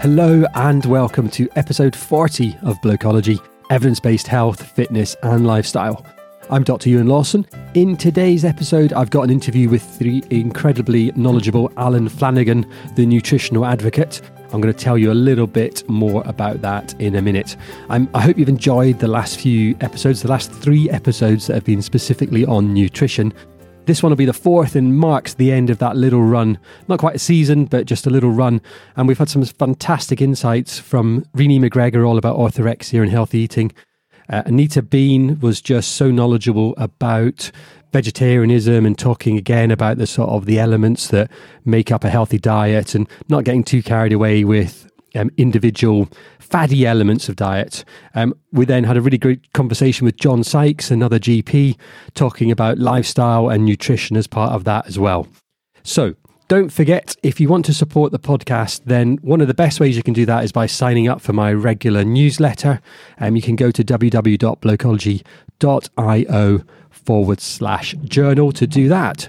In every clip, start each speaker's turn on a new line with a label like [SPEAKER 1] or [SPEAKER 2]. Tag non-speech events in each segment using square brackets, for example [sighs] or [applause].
[SPEAKER 1] Hello and welcome to episode 40 of Blokology Evidence Based Health, Fitness and Lifestyle. I'm Dr. Euan Lawson. In today's episode, I've got an interview with the incredibly knowledgeable Alan Flanagan, the nutritional advocate. I'm going to tell you a little bit more about that in a minute. I'm, i hope you've enjoyed the last few episodes, the last three episodes that have been specifically on nutrition. This one will be the fourth and marks the end of that little run. Not quite a season, but just a little run. And we've had some fantastic insights from Renee McGregor all about orthorexia and healthy eating. Uh, Anita Bean was just so knowledgeable about vegetarianism and talking again about the sort of the elements that make up a healthy diet and not getting too carried away with um, individual fatty elements of diet. Um, we then had a really great conversation with John Sykes, another GP, talking about lifestyle and nutrition as part of that as well. So, don't forget, if you want to support the podcast, then one of the best ways you can do that is by signing up for my regular newsletter. Um, you can go to www.blokology.io forward slash journal to do that.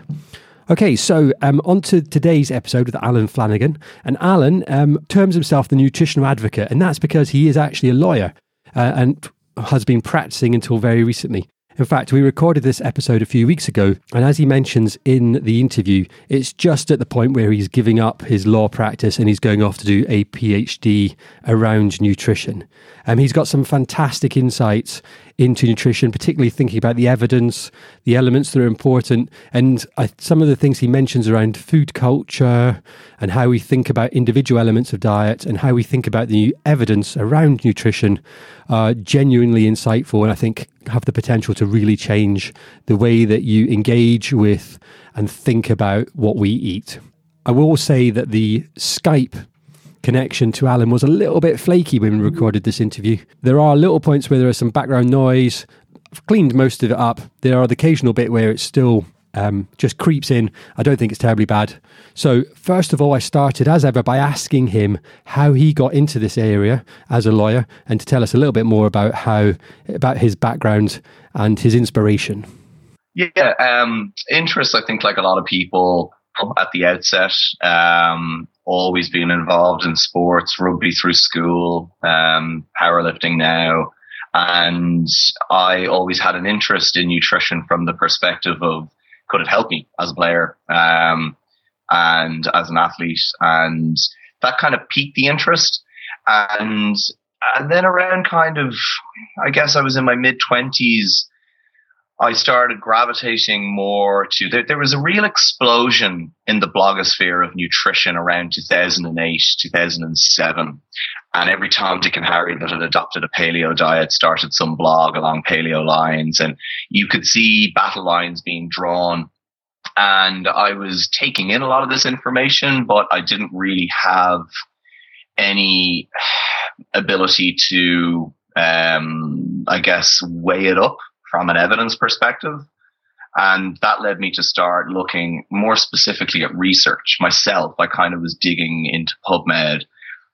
[SPEAKER 1] Okay, so um, on to today's episode with Alan Flanagan. And Alan um, terms himself the nutritional advocate, and that's because he is actually a lawyer uh, and has been practicing until very recently. In fact, we recorded this episode a few weeks ago, and as he mentions in the interview, it's just at the point where he's giving up his law practice and he's going off to do a PhD around nutrition. Um, he's got some fantastic insights into nutrition, particularly thinking about the evidence, the elements that are important, and I, some of the things he mentions around food culture and how we think about individual elements of diet and how we think about the evidence around nutrition are genuinely insightful and I think have the potential to really change the way that you engage with and think about what we eat. I will say that the Skype connection to Alan was a little bit flaky when we recorded this interview. There are little points where there is some background noise. I've cleaned most of it up. There are the occasional bit where it still um, just creeps in. I don't think it's terribly bad. So, first of all, I started as ever by asking him how he got into this area as a lawyer and to tell us a little bit more about how about his background and his inspiration.
[SPEAKER 2] Yeah, um, interest. I think, like a lot of people at the outset, um, always been involved in sports, rugby through school, um, powerlifting now. And I always had an interest in nutrition from the perspective of could it help me as a player um, and as an athlete? And that kind of piqued the interest. And and then around kind of, I guess I was in my mid twenties. I started gravitating more to there, there was a real explosion in the blogosphere of nutrition around 2008, 2007. And every Tom, Dick, and Harry that had adopted a paleo diet started some blog along paleo lines. And you could see battle lines being drawn. And I was taking in a lot of this information, but I didn't really have any [sighs] ability to, um, I guess, weigh it up from an evidence perspective. And that led me to start looking more specifically at research myself. I kind of was digging into PubMed,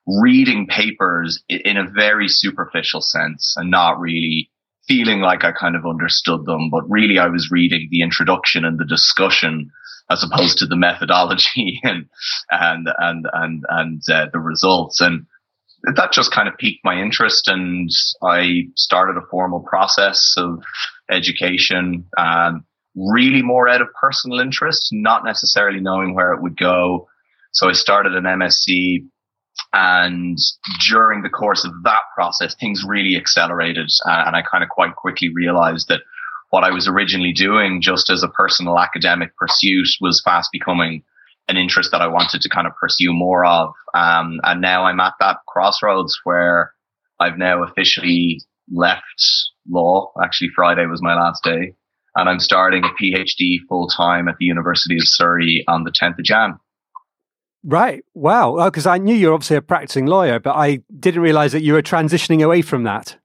[SPEAKER 2] reading papers in a very superficial sense and not really feeling like I kind of understood them, but really I was reading the introduction and the discussion as opposed to the methodology [laughs] and and and and and uh, the results. And that just kind of piqued my interest and I started a formal process of education, um, really more out of personal interest, not necessarily knowing where it would go. So I started an MSc and during the course of that process, things really accelerated. Uh, and I kind of quite quickly realized that what I was originally doing just as a personal academic pursuit was fast becoming an interest that I wanted to kind of pursue more of. Um, and now I'm at that crossroads where I've now officially left law. Actually, Friday was my last day. And I'm starting a PhD full time at the University of Surrey on the 10th of Jan.
[SPEAKER 1] Right. Wow. Because I knew you were obviously a practicing lawyer, but I didn't realize that you were transitioning away from that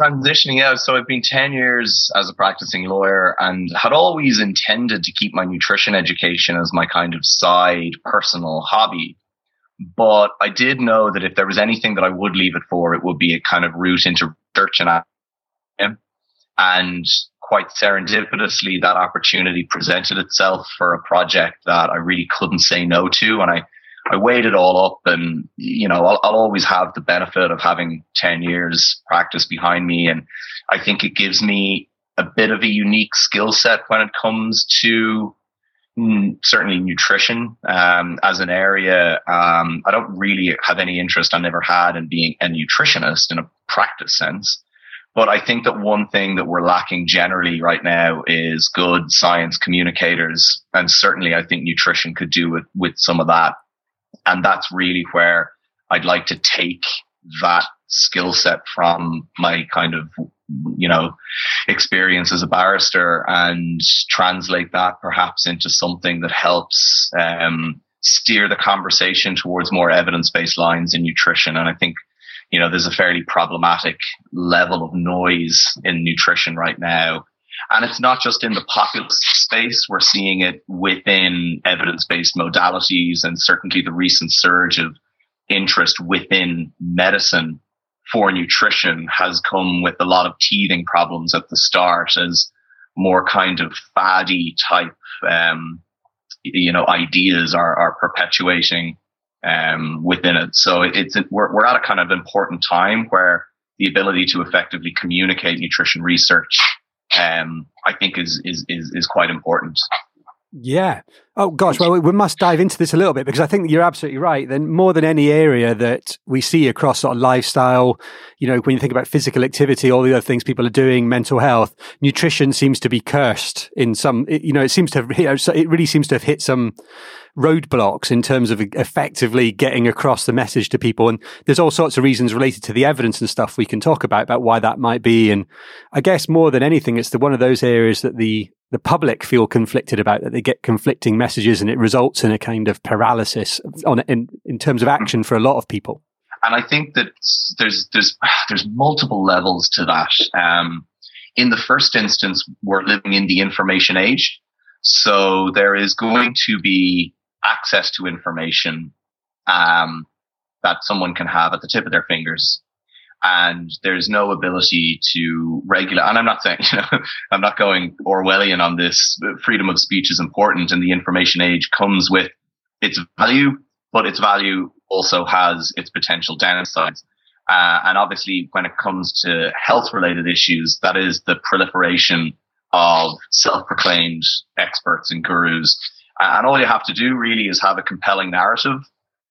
[SPEAKER 2] transitioning out. So I've been 10 years as a practicing lawyer and had always intended to keep my nutrition education as my kind of side personal hobby. But I did know that if there was anything that I would leave it for, it would be a kind of route into research and and quite serendipitously, that opportunity presented itself for a project that I really couldn't say no to. And I, I weighed it all up, and you know, I'll, I'll always have the benefit of having ten years practice behind me, and I think it gives me a bit of a unique skill set when it comes to certainly nutrition um, as an area. Um, I don't really have any interest I never had in being a nutritionist in a practice sense. But I think that one thing that we're lacking generally right now is good science communicators. And certainly I think nutrition could do with, with some of that. And that's really where I'd like to take that skill set from my kind of, you know, experience as a barrister and translate that perhaps into something that helps, um, steer the conversation towards more evidence-based lines in nutrition. And I think you know, there's a fairly problematic level of noise in nutrition right now. And it's not just in the populist space. We're seeing it within evidence-based modalities and certainly the recent surge of interest within medicine for nutrition has come with a lot of teething problems at the start as more kind of faddy type, um, you know, ideas are, are perpetuating um, within it. So it's we're we're at a kind of important time where the ability to effectively communicate nutrition research, um, I think, is is is is quite important.
[SPEAKER 1] Yeah. Oh gosh. Well, we must dive into this a little bit because I think you're absolutely right. Then more than any area that we see across sort of lifestyle, you know, when you think about physical activity, all the other things people are doing, mental health, nutrition seems to be cursed in some. You know, it seems to have. [laughs] You know, it really seems to have hit some roadblocks in terms of effectively getting across the message to people. And there's all sorts of reasons related to the evidence and stuff we can talk about about why that might be. And I guess more than anything, it's the one of those areas that the the public feel conflicted about that they get conflicting messages and it results in a kind of paralysis on in in terms of action for a lot of people.
[SPEAKER 2] And I think that there's there's [sighs] there's multiple levels to that. Um, in the first instance, we're living in the information age. So there is going to be access to information um, that someone can have at the tip of their fingers. And there's no ability to regulate. And I'm not saying, [laughs] you know, I'm not going Orwellian on this. Freedom of speech is important and the information age comes with its value, but its value also has its potential downsides. Uh, and obviously, when it comes to health related issues, that is the proliferation of self-proclaimed experts and gurus. And all you have to do really is have a compelling narrative,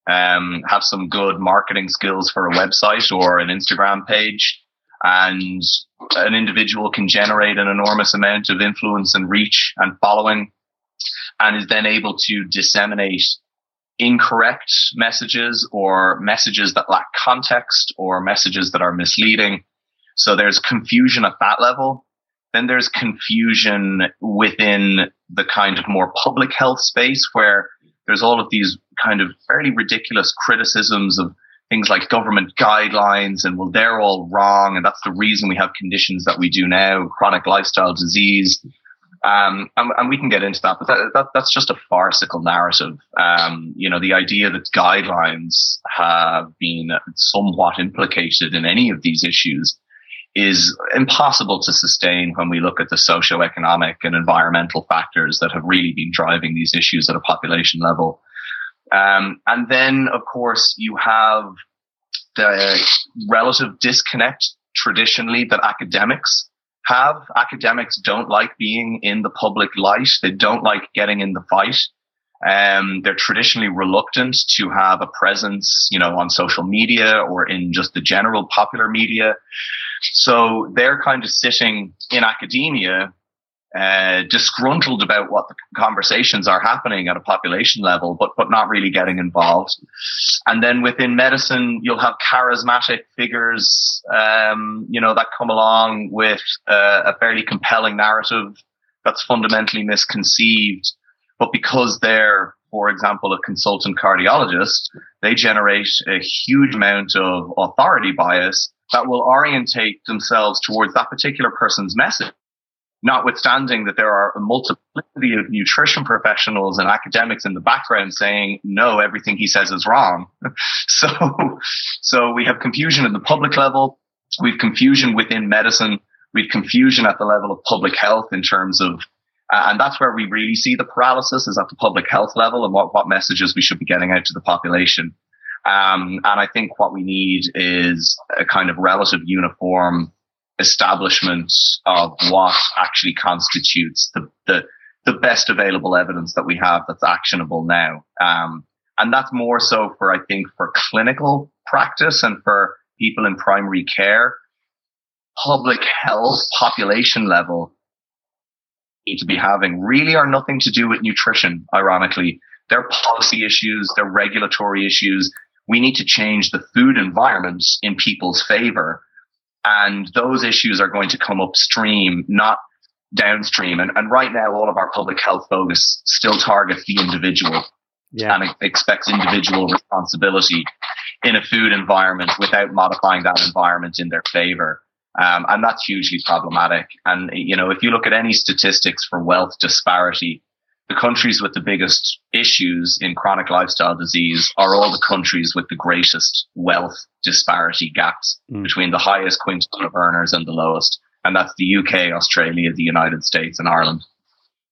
[SPEAKER 2] um, have some good marketing skills for a website or an Instagram page, and an individual can generate an enormous amount of influence and reach and following, and is then able to disseminate incorrect messages or messages that lack context or messages that are misleading. So there's confusion at that level. Then there's confusion within the kind of more public health space where there's all of these kind of fairly ridiculous criticisms of things like government guidelines and well, they're all wrong. And that's the reason we have conditions that we do now, chronic lifestyle disease. Um, and, and, we can get into that, but that, that, that's just a farcical narrative. Um, you know, the idea that guidelines have been somewhat implicated in any of these issues is impossible to sustain when we look at the socio-economic and environmental factors that have really been driving these issues at a population level. Um, and then, of course, you have the relative disconnect traditionally that academics have. Academics don't like being in the public light. They don't like getting in the fight. Um, they're traditionally reluctant to have a presence, you know, on social media or in just the general popular media. So they're kind of sitting in academia, uh, disgruntled about what the conversations are happening at a population level, but but not really getting involved. And then within medicine, you'll have charismatic figures, um, you know, that come along with uh, a fairly compelling narrative that's fundamentally misconceived. But because they're, for example, a consultant cardiologist, they generate a huge amount of authority bias that will orientate themselves towards that particular person's message. Notwithstanding that there are a multiplicity of nutrition professionals and academics in the background saying, no, everything he says is wrong. [laughs] so, so we have confusion at the public level. We've confusion within medicine. We've confusion at the level of public health in terms of Uh, and that's where we really see the paralysis is at the public health level and what, what messages we should be getting out to the population. Um, and I think what we need is a kind of relative uniform establishment of what actually constitutes the, the, the best available evidence that we have that's actionable now. Um, and that's more so for, I think, for clinical practice and for people in primary care. Public health population level need to be having really are nothing to do with nutrition, ironically. They're policy issues, they're regulatory issues. We need to change the food environments in people's favor. And those issues are going to come upstream, not downstream. And, and right now, all of our public health focus still targets the individual yeah. and expects individual responsibility in a food environment without modifying that environment in their favor. Um, and that's hugely problematic. And, you know, if you look at any statistics for wealth disparity, the countries with the biggest issues in chronic lifestyle disease are all the countries with the greatest wealth disparity gaps mm. between the highest quintile of earners and the lowest. And that's the UK, Australia, the United States, and Ireland.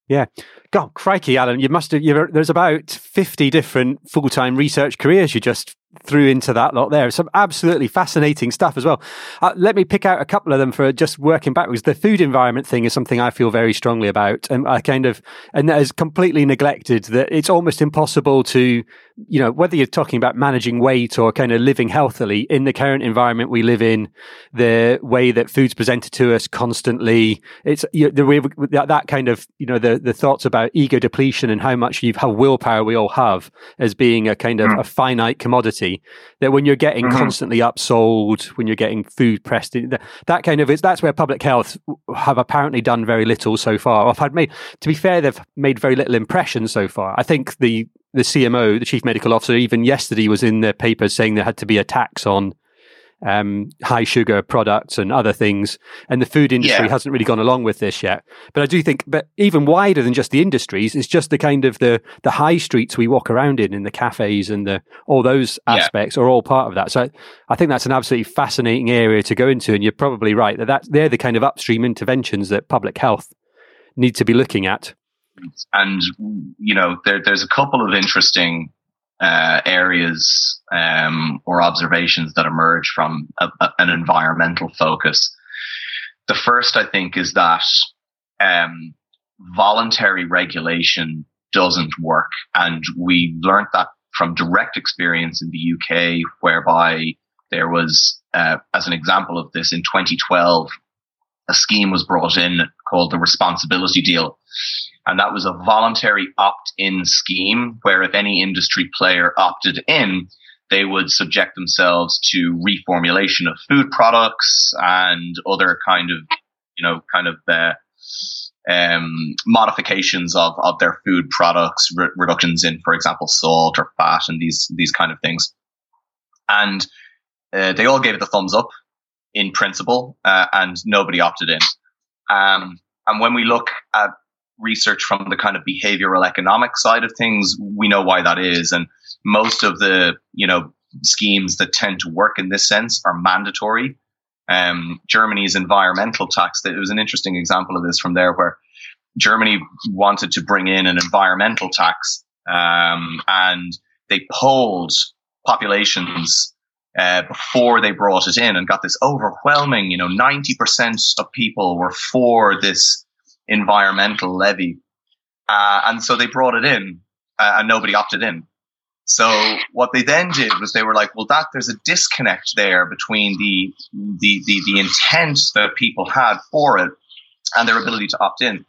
[SPEAKER 1] Yeah. God, crikey, Alan, you must have, there's about 50 different full time research careers you just threw into that lot there. Some absolutely fascinating stuff as well. Uh, let me pick out a couple of them for just working backwards. The food environment thing is something I feel very strongly about, and I kind of and that is completely neglected. That it's almost impossible to, you know, whether you're talking about managing weight or kind of living healthily in the current environment we live in, the way that food's presented to us constantly. It's you know, the way that, that kind of you know the the thoughts about ego depletion and how much you've how willpower we all have as being a kind of mm. a finite commodity that when you're getting mm-hmm. constantly upsold, when you're getting food pressed, that, that kind of is that's where public health have apparently done very little so far. I've had made to be fair, they've made very little impression so far. I think the the CMO, the chief medical officer, even yesterday was in the papers saying there had to be a tax on um, high sugar products and other things. And the food industry yeah. hasn't really gone along with this yet. But I do think, but even wider than just the industries, it's just the kind of the the high streets we walk around in, in the cafes and the all those aspects yeah. are all part of that. So I think that's an absolutely fascinating area to go into. And you're probably right that that's, they're the kind of upstream interventions that public health need to be looking at.
[SPEAKER 2] And you know, there, there's a couple of interesting uh, areas um, or observations that emerge from a, a, an environmental focus. The first, I think, is that um, voluntary regulation doesn't work. And we learned that from direct experience in the UK, whereby there was, uh, as an example of this, in 2012, a scheme was brought in called the responsibility deal and that was a voluntary opt in scheme where if any industry player opted in, they would subject themselves to reformulation of food products and other kind of, you know, kind of uh, um, modifications of, of their food products, re- reductions in, for example, salt or fat and these, these kind of things. And uh, they all gave it the thumbs up in principle, uh, and nobody opted in. Um, and when we look at research from the kind of behavioral economic side of things, we know why that is. And most of the, you know, schemes that tend to work in this sense are mandatory. Um, Germany's environmental tax, it was an interesting example of this from there where Germany wanted to bring in an environmental tax, um, and they polled populations uh, before they brought it in and got this overwhelming, you know, 90% of people were for this environmental levy. Uh, and so they brought it in uh, and nobody opted in. So what they then did was they were like, well, that there's a disconnect there between the, the, the, the intent that people had for it and their ability to opt in.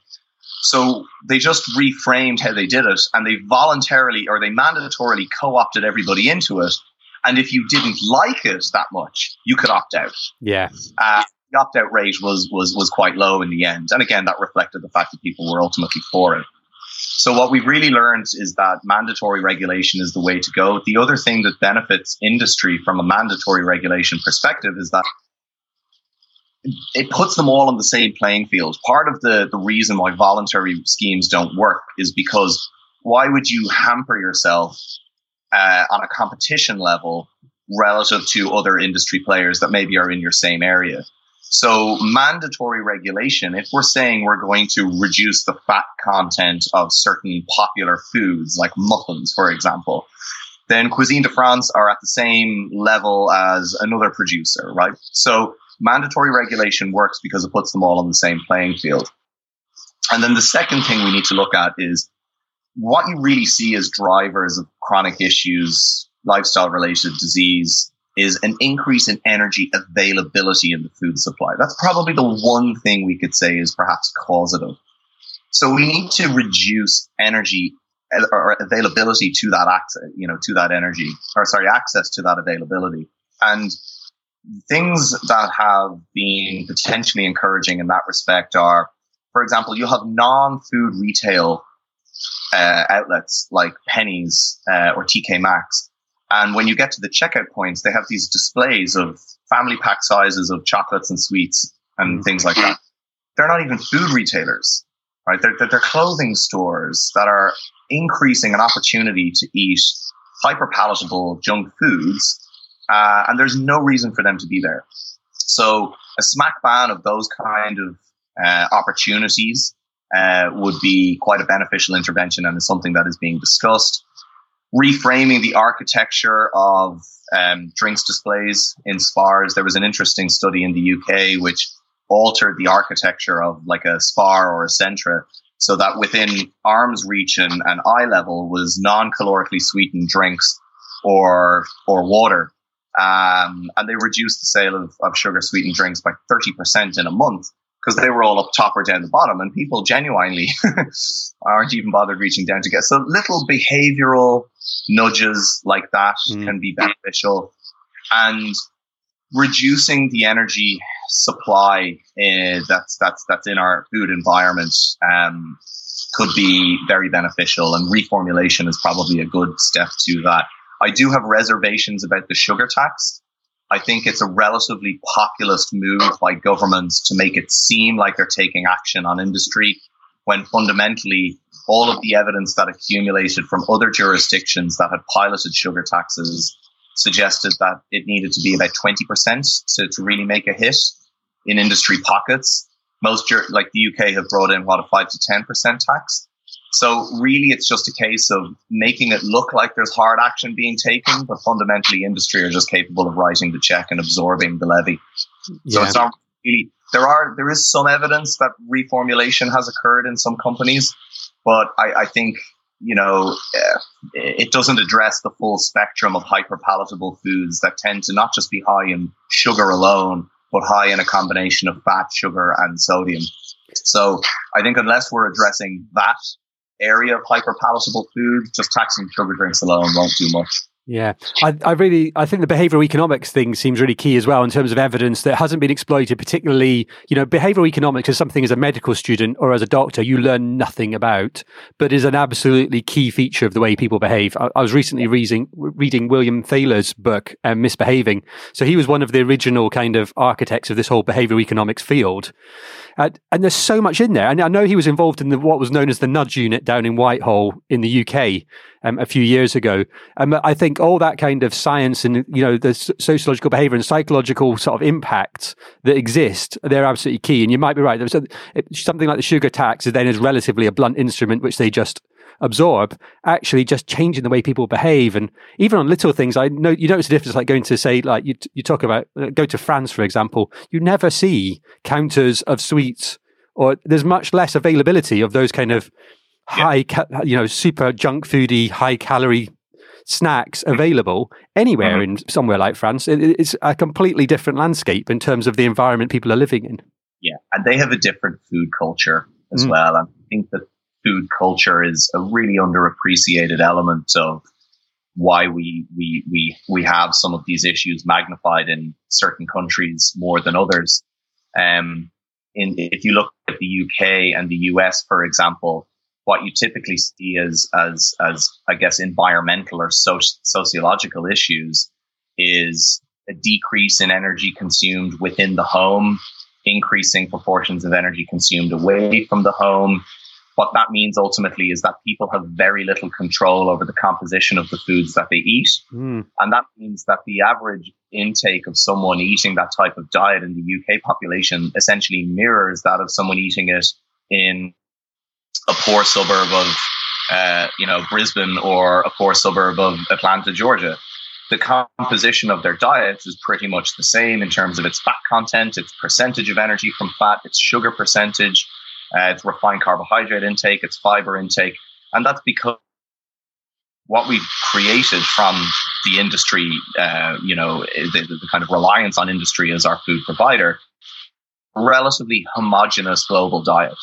[SPEAKER 2] So they just reframed how they did it and they voluntarily or they mandatorily co-opted everybody into it. And if you didn't like it that much, you could opt out.
[SPEAKER 1] Yeah.
[SPEAKER 2] Uh, the opt out rate was was was quite low in the end, and again that reflected the fact that people were ultimately for it. So what we've really learned is that mandatory regulation is the way to go. The other thing that benefits industry from a mandatory regulation perspective is that it puts them all on the same playing field. Part of the, the reason why voluntary schemes don't work is because why would you hamper yourself uh, on a competition level relative to other industry players that maybe are in your same area? So mandatory regulation, if we're saying we're going to reduce the fat content of certain popular foods like muffins, for example, then Cuisine de France are at the same level as another producer, right? So mandatory regulation works because it puts them all on the same playing field. And then the second thing we need to look at is what you really see as drivers of chronic issues, lifestyle related disease, is an increase in energy availability in the food supply. That's probably the one thing we could say is perhaps causative. So we need to reduce energy or availability to that access, you know, to that energy, or sorry, access to that availability. And things that have been potentially encouraging in that respect are, for example, you have non-food retail uh, outlets like Penneys uh, or TK Maxx, and when you get to the checkout points, they have these displays of family pack sizes of chocolates and sweets and things like that. They're not even food retailers, right? They're, they're clothing stores that are increasing an opportunity to eat hyper palatable junk foods. Uh, and there's no reason for them to be there. So a smack ban of those kind of uh, opportunities uh, would be quite a beneficial intervention and is something that is being discussed. Reframing the architecture of um, drinks displays in Spars. There was an interesting study in the UK which altered the architecture of like a Spar or a Centra so that within arm's reach and, and eye level was non-calorically sweetened drinks or or water. Um, and they reduced the sale of, of sugar sweetened drinks by 30% in a month because they were all up top or down the bottom and people genuinely [laughs] aren't even bothered reaching down to get so little behavioral nudges like that mm. can be beneficial and reducing the energy supply uh, that's that's that's in our food environment um, could be very beneficial, and reformulation is probably a good step to that. I do have reservations about the sugar tax. I think it's a relatively populist move by governments to make it seem like they're taking action on industry when fundamentally all of the evidence that accumulated from other jurisdictions that had piloted sugar taxes suggested that it needed to be about 20% to, to really make a hit in industry pockets. Most, like the UK, have brought in what a 5 to 10% tax. So really, it's just a case of making it look like there's hard action being taken, but fundamentally, industry are just capable of writing the check and absorbing the levy. Yeah. So it's not really. There are there is some evidence that reformulation has occurred in some companies, but I, I think you know, uh, it doesn't address the full spectrum of hyperpalatable foods that tend to not just be high in sugar alone, but high in a combination of fat, sugar, and sodium. So I think unless we're addressing that area of hyperpalatable food, just taxing sugar drinks alone won't do much.
[SPEAKER 1] Yeah, I, I, really I think the behavioral economics thing seems really key as well in terms of evidence that hasn't been exploited. Particularly, you know, behavioral economics is something as a medical student or as a doctor you learn nothing about, but is an absolutely key feature of the way people behave. I, I was recently reading reading William Thaler's book, um, Misbehaving. So he was one of the original kind of architects of this whole behavioral economics field, uh, and there's so much in there. And I know he was involved in the, what was known as the Nudge Unit down in Whitehall in the UK um, a few years ago. Um, I think all that kind of science and you know the sociological behavior and psychological sort of impacts that exist, they're absolutely key. And you might be right. There's something like the sugar tax is then is relatively a blunt instrument which they just absorb actually just changing the way people behave and even on little things i know you notice a difference like going to say like you, you talk about uh, go to france for example you never see counters of sweets or there's much less availability of those kind of high, ca- you know, super junk foody, high calorie snacks available anywhere mm-hmm. in somewhere like France. It, it's a completely different landscape in terms of the environment people are living in.
[SPEAKER 2] Yeah, and they have a different food culture as mm. well. I think that food culture is a really underappreciated element of why we we we we have some of these issues magnified in certain countries more than others. Um, in if you look at the UK and the US, for example, what you typically see as as as I guess environmental or soci- sociological issues is a decrease in energy consumed within the home, increasing proportions of energy consumed away from the home. what that means ultimately is that people have very little control over the composition of the foods that they eat. Mm. And that means that the average intake of someone eating that type of diet in the UK population essentially mirrors that of someone eating it in a poor suburb of, uh, you know, Brisbane or a poor suburb of Atlanta, Georgia. The composition of their diets is pretty much the same in terms of its fat content, its percentage of energy from fat, its sugar percentage, uh, its refined carbohydrate intake, its fiber intake. And that's because what we've created from the industry, uh, you know, the, the, kind of reliance on industry as our food provider, relatively homogenous global diet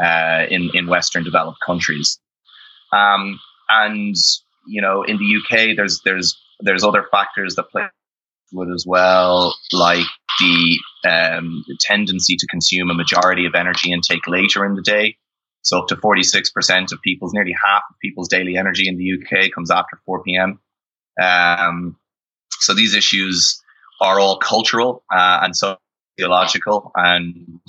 [SPEAKER 2] uh, in in Western developed countries, um, and you know, in the UK, there's there's there's other factors that play with as well, like the, um, the tendency to consume a majority of energy intake later in the day. So up to 46% of people's, nearly half of people's daily energy in the UK comes after 4 p.m. Um, so these issues are all cultural uh, and sociological, and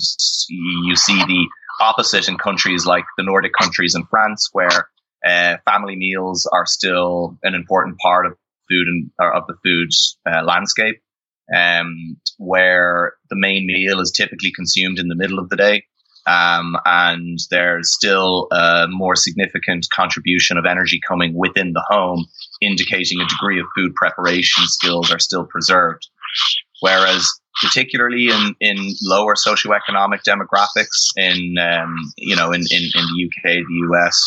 [SPEAKER 2] you see the opposite in countries like the Nordic countries and France, where uh, family meals are still an important part of food and of the food uh, landscape, um, where the main meal is typically consumed in the middle of the day. Um, and there's still a more significant contribution of energy coming within the home, indicating a degree of food preparation skills are still preserved. Whereas, particularly in, in lower socioeconomic demographics in um, you know in, in, in the UK, the US,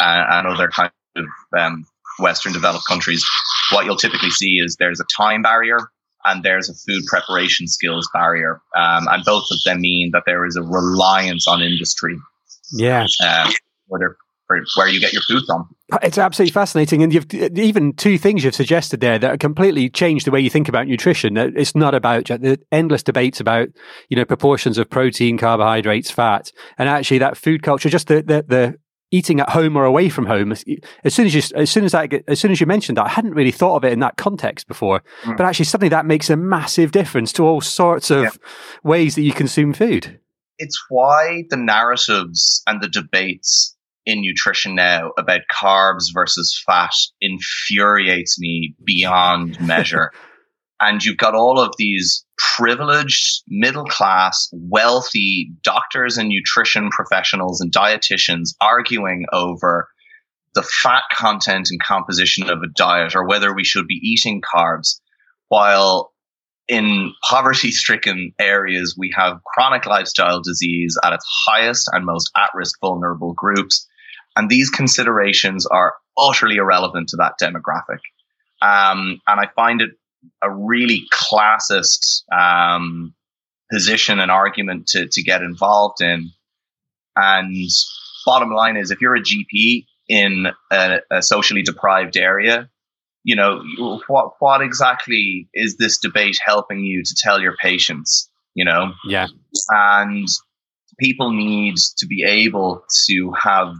[SPEAKER 2] uh, and other kind of um, Western developed countries, what you'll typically see is there's a time barrier and there's a food preparation skills barrier. Um, and both of them mean that there is a reliance on industry.
[SPEAKER 1] Yeah.
[SPEAKER 2] Um, where, where you get your food from.
[SPEAKER 1] It's absolutely fascinating. And you've even two things you've suggested there that completely change the way you think about nutrition. It's not about the endless debates about, you know, proportions of protein, carbohydrates, fat, and actually that food culture, just the, the, the eating at home or away from home. As soon as you, as soon as that, as soon as you mentioned that, I hadn't really thought of it in that context before. Mm. But actually, suddenly that makes a massive difference to all sorts of yeah. ways that you consume food.
[SPEAKER 2] It's why the narratives and the debates in nutrition now about carbs versus fat infuriates me beyond [laughs] measure. and you've got all of these privileged, middle class, wealthy doctors and nutrition professionals and dietitians arguing over the fat content and composition of a diet or whether we should be eating carbs while in poverty stricken areas, we have chronic lifestyle disease at its highest and most at risk vulnerable groups. And these considerations are utterly irrelevant to that demographic. Um, and I find it a really classist um, position and argument to, to get involved in. And bottom line is, if you're a GP in a, a socially deprived area, you know what what exactly is this debate helping you to tell your patients? You know,
[SPEAKER 1] yeah,
[SPEAKER 2] and people need to be able to have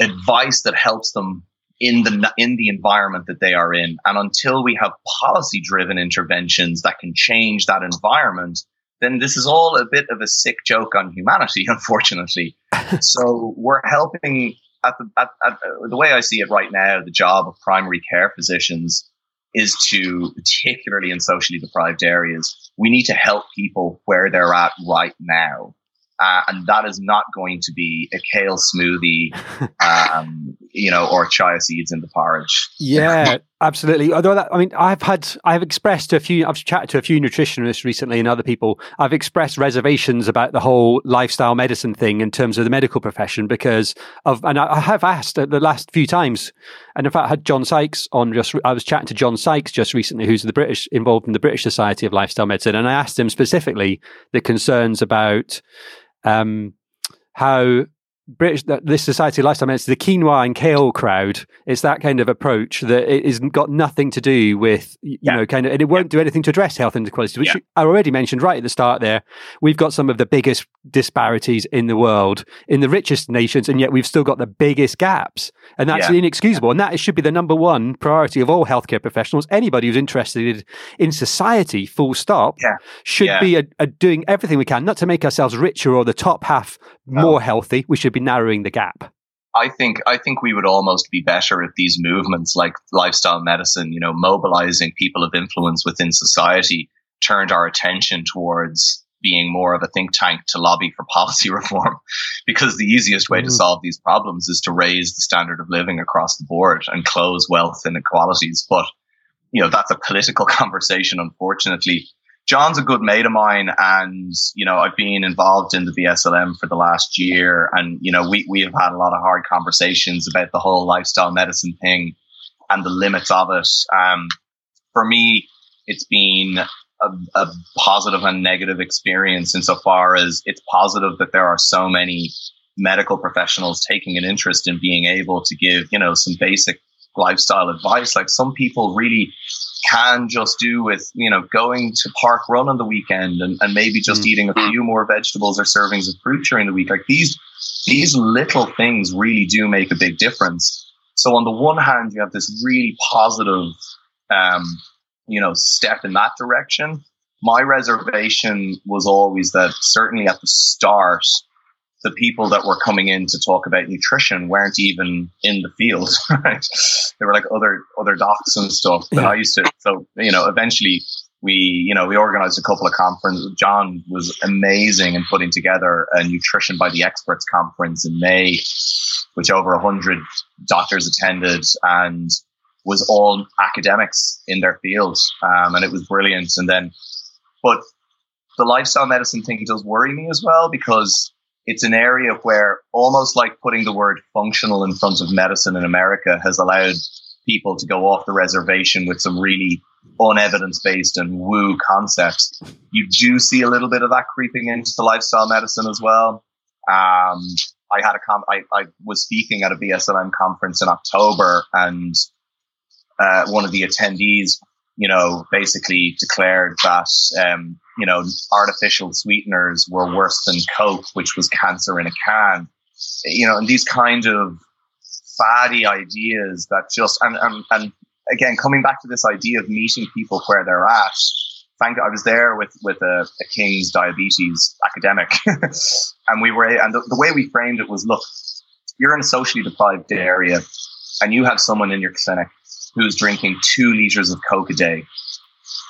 [SPEAKER 2] advice that helps them in the in the environment that they are in. And until we have policy driven interventions that can change that environment, then this is all a bit of a sick joke on humanity, [laughs] unfortunately. [laughs] so we're helping at the at, at, the way I see it right now. The job of primary care physicians is to, particularly in socially deprived areas, we need to help people where they're at right now. Uh, and that is not going to be a kale smoothie, [laughs] um, you know, or chia seeds in the porridge.
[SPEAKER 1] Yeah, [laughs] absolutely. Although that, I mean, I've had, I've expressed to a few, I've chatted to a few nutritionists recently and other people. I've expressed reservations about the whole lifestyle medicine thing in terms of the medical profession because of, and I have asked the last few times, and in fact, I had John Sykes on just, I was chatting to John Sykes just recently, who's the British, involved in the British Society of Lifestyle Medicine. And I asked him specifically the concerns about, um, how British this society lifestyle it's the quinoa and kale crowd. It's that kind of approach that it has got nothing to do with you yeah. know kind of and it won't yeah. do anything to address health inequalities, which yeah. I already mentioned right at the start. There, we've got some of the biggest disparities in the world in the richest nations, and yet we've still got the biggest gaps, and that's inexcusable. And that should be the number one priority of all healthcare professionals. Anybody who's interested in society, full stop, should be a, a doing everything we can not to make ourselves richer or the top half more um, healthy. We should be narrowing the gap.
[SPEAKER 2] I think I think we would almost be better if these movements like lifestyle medicine, you know, mobilizing people of influence within society, turned our attention towards being more of a think tank to lobby for policy [laughs] reform because the easiest way mm. to solve these problems is to raise the standard of living across the board and close wealth inequalities but you know that's a political [laughs] conversation unfortunately John's a good mate of mine, and you know I've been involved in the BSLM for the last year, and you know we we have had a lot of hard conversations about the whole lifestyle medicine thing and the limits of it. Um, for me, it's been a, a positive and negative experience insofar as it's positive that there are so many medical professionals taking an interest in being able to give you know some basic lifestyle advice. Like some people really can just do with, you know, going to park run on the weekend and, and maybe just mm. eating a few more vegetables or servings of fruit during the week. Like these, these little things really do make a big difference. So on the one hand, you have this really positive, um, you know, step in that direction. My reservation was always that certainly at the start, the people that were coming in to talk about nutrition weren't even in the field, [laughs] right? They were like other other docs and stuff that yeah. I used to. So you know, eventually we you know we organized a couple of conferences. John was amazing in putting together a nutrition by the experts conference in May, which over a hundred doctors attended and was all academics in their fields, um, and it was brilliant. And then, but the lifestyle medicine thing does worry me as well because it's an area where almost like putting the word functional in front of medicine in America has allowed people to go off the reservation with some really unevidence based and woo concepts. You do see a little bit of that creeping into lifestyle medicine as well. Um, I had a com- I, I was speaking at a BSLM conference in October, and uh, one of the attendees, you know, basically declared that um, you know, artificial sweeteners were worse than Coke, which was cancer in a can. You know, and these kind of faddy ideas that just and and, and again coming back to this idea of meeting people where they're at. Thank God I was there with with a, a King's diabetes academic, [laughs] and we were and the, the way we framed it was: look, you're in a socially deprived area, and you have someone in your clinic who's drinking two liters of Coke a day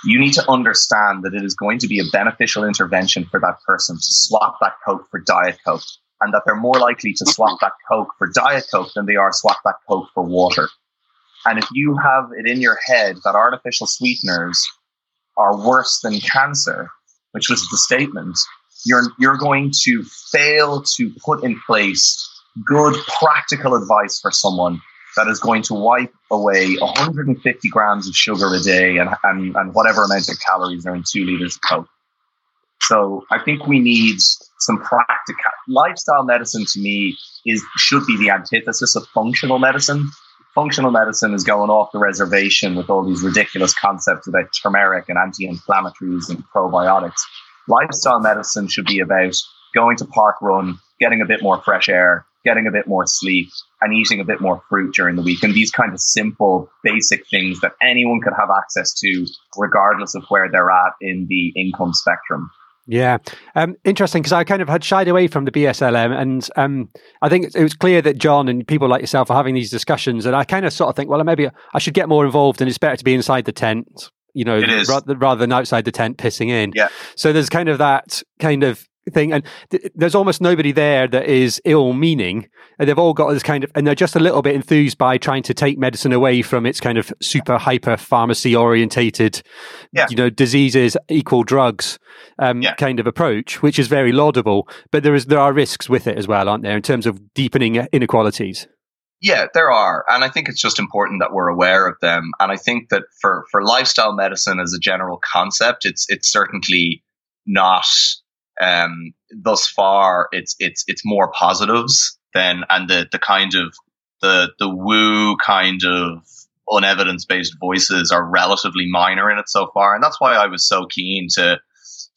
[SPEAKER 2] you need to understand that it is going to be a beneficial intervention for that person to swap that Coke for Diet Coke, and that they're more likely to swap that Coke for Diet Coke than they are swap that Coke for water. And if you have it in your head that artificial sweeteners are worse than cancer, which was the statement, you're, you're going to fail to put in place good practical advice for someone that is going to wipe away 150 grams of sugar a day and, and, and whatever amount of calories are in two liters of Coke. So I think we need some practical lifestyle medicine to me is should be the antithesis of functional medicine. Functional medicine is going off the reservation with all these ridiculous concepts about turmeric and anti-inflammatories and probiotics. Lifestyle medicine should be about going to park run, getting a bit more fresh air, getting a bit more sleep, and eating a bit more fruit during the week. And these kind of simple, basic things that anyone could have access to, regardless of where they're at in the income spectrum.
[SPEAKER 1] Yeah, um, interesting because I kind of had shied away from the BSLM, and um, I think it was clear that John and people like yourself are having these discussions, and I kind of sort of think, well, maybe I should get more involved, and it's better to be inside the tent, you know, rather, rather, than outside the tent pissing in.
[SPEAKER 2] Yeah.
[SPEAKER 1] So there's kind of that kind of thing and th- there's almost nobody there that is ill meaning and they've all got this kind of and they're just a little bit enthused by trying to take medicine away from its kind of super hyper pharmacy orientated yeah. you know diseases equal drugs um, yeah. kind of approach which is very laudable but there is there are risks with it as well aren't there in terms of deepening inequalities
[SPEAKER 2] yeah, there are, and I think it's just important that we're aware of them. And I think that for for lifestyle medicine as a general concept, it's it's certainly not um, thus far, it's it's it's more positives than and the the kind of the the woo kind of unevidence based voices are relatively minor in it so far, and that's why I was so keen to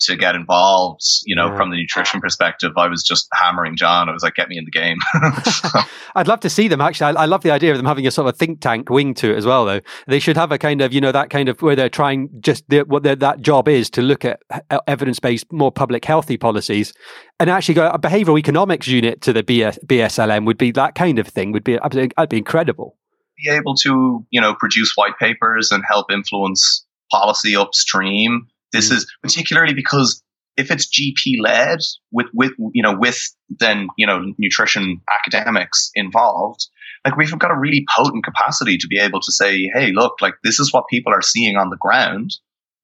[SPEAKER 2] to get involved, you know, yeah. from the nutrition perspective, I was just hammering John. I was like, get me in the game. [laughs] [laughs]
[SPEAKER 1] I'd love to see them actually. I, I, love the idea of them having a sort of think tank wing to it as well, though. They should have a kind of, you know, that kind of where they're trying just the, what that job is to look at uh, evidence based, more public healthy policies and actually go a behavioral economics unit to the BS, BSLM would be that kind of thing, would be, I'd be incredible.
[SPEAKER 2] Be able to, you know, produce white papers and help influence policy upstream this is particularly because if it's GP led with, with, you know, with then, you know, nutrition academics involved, like we've got a really potent capacity to be able to say, Hey, look, like this is what people are seeing on the ground.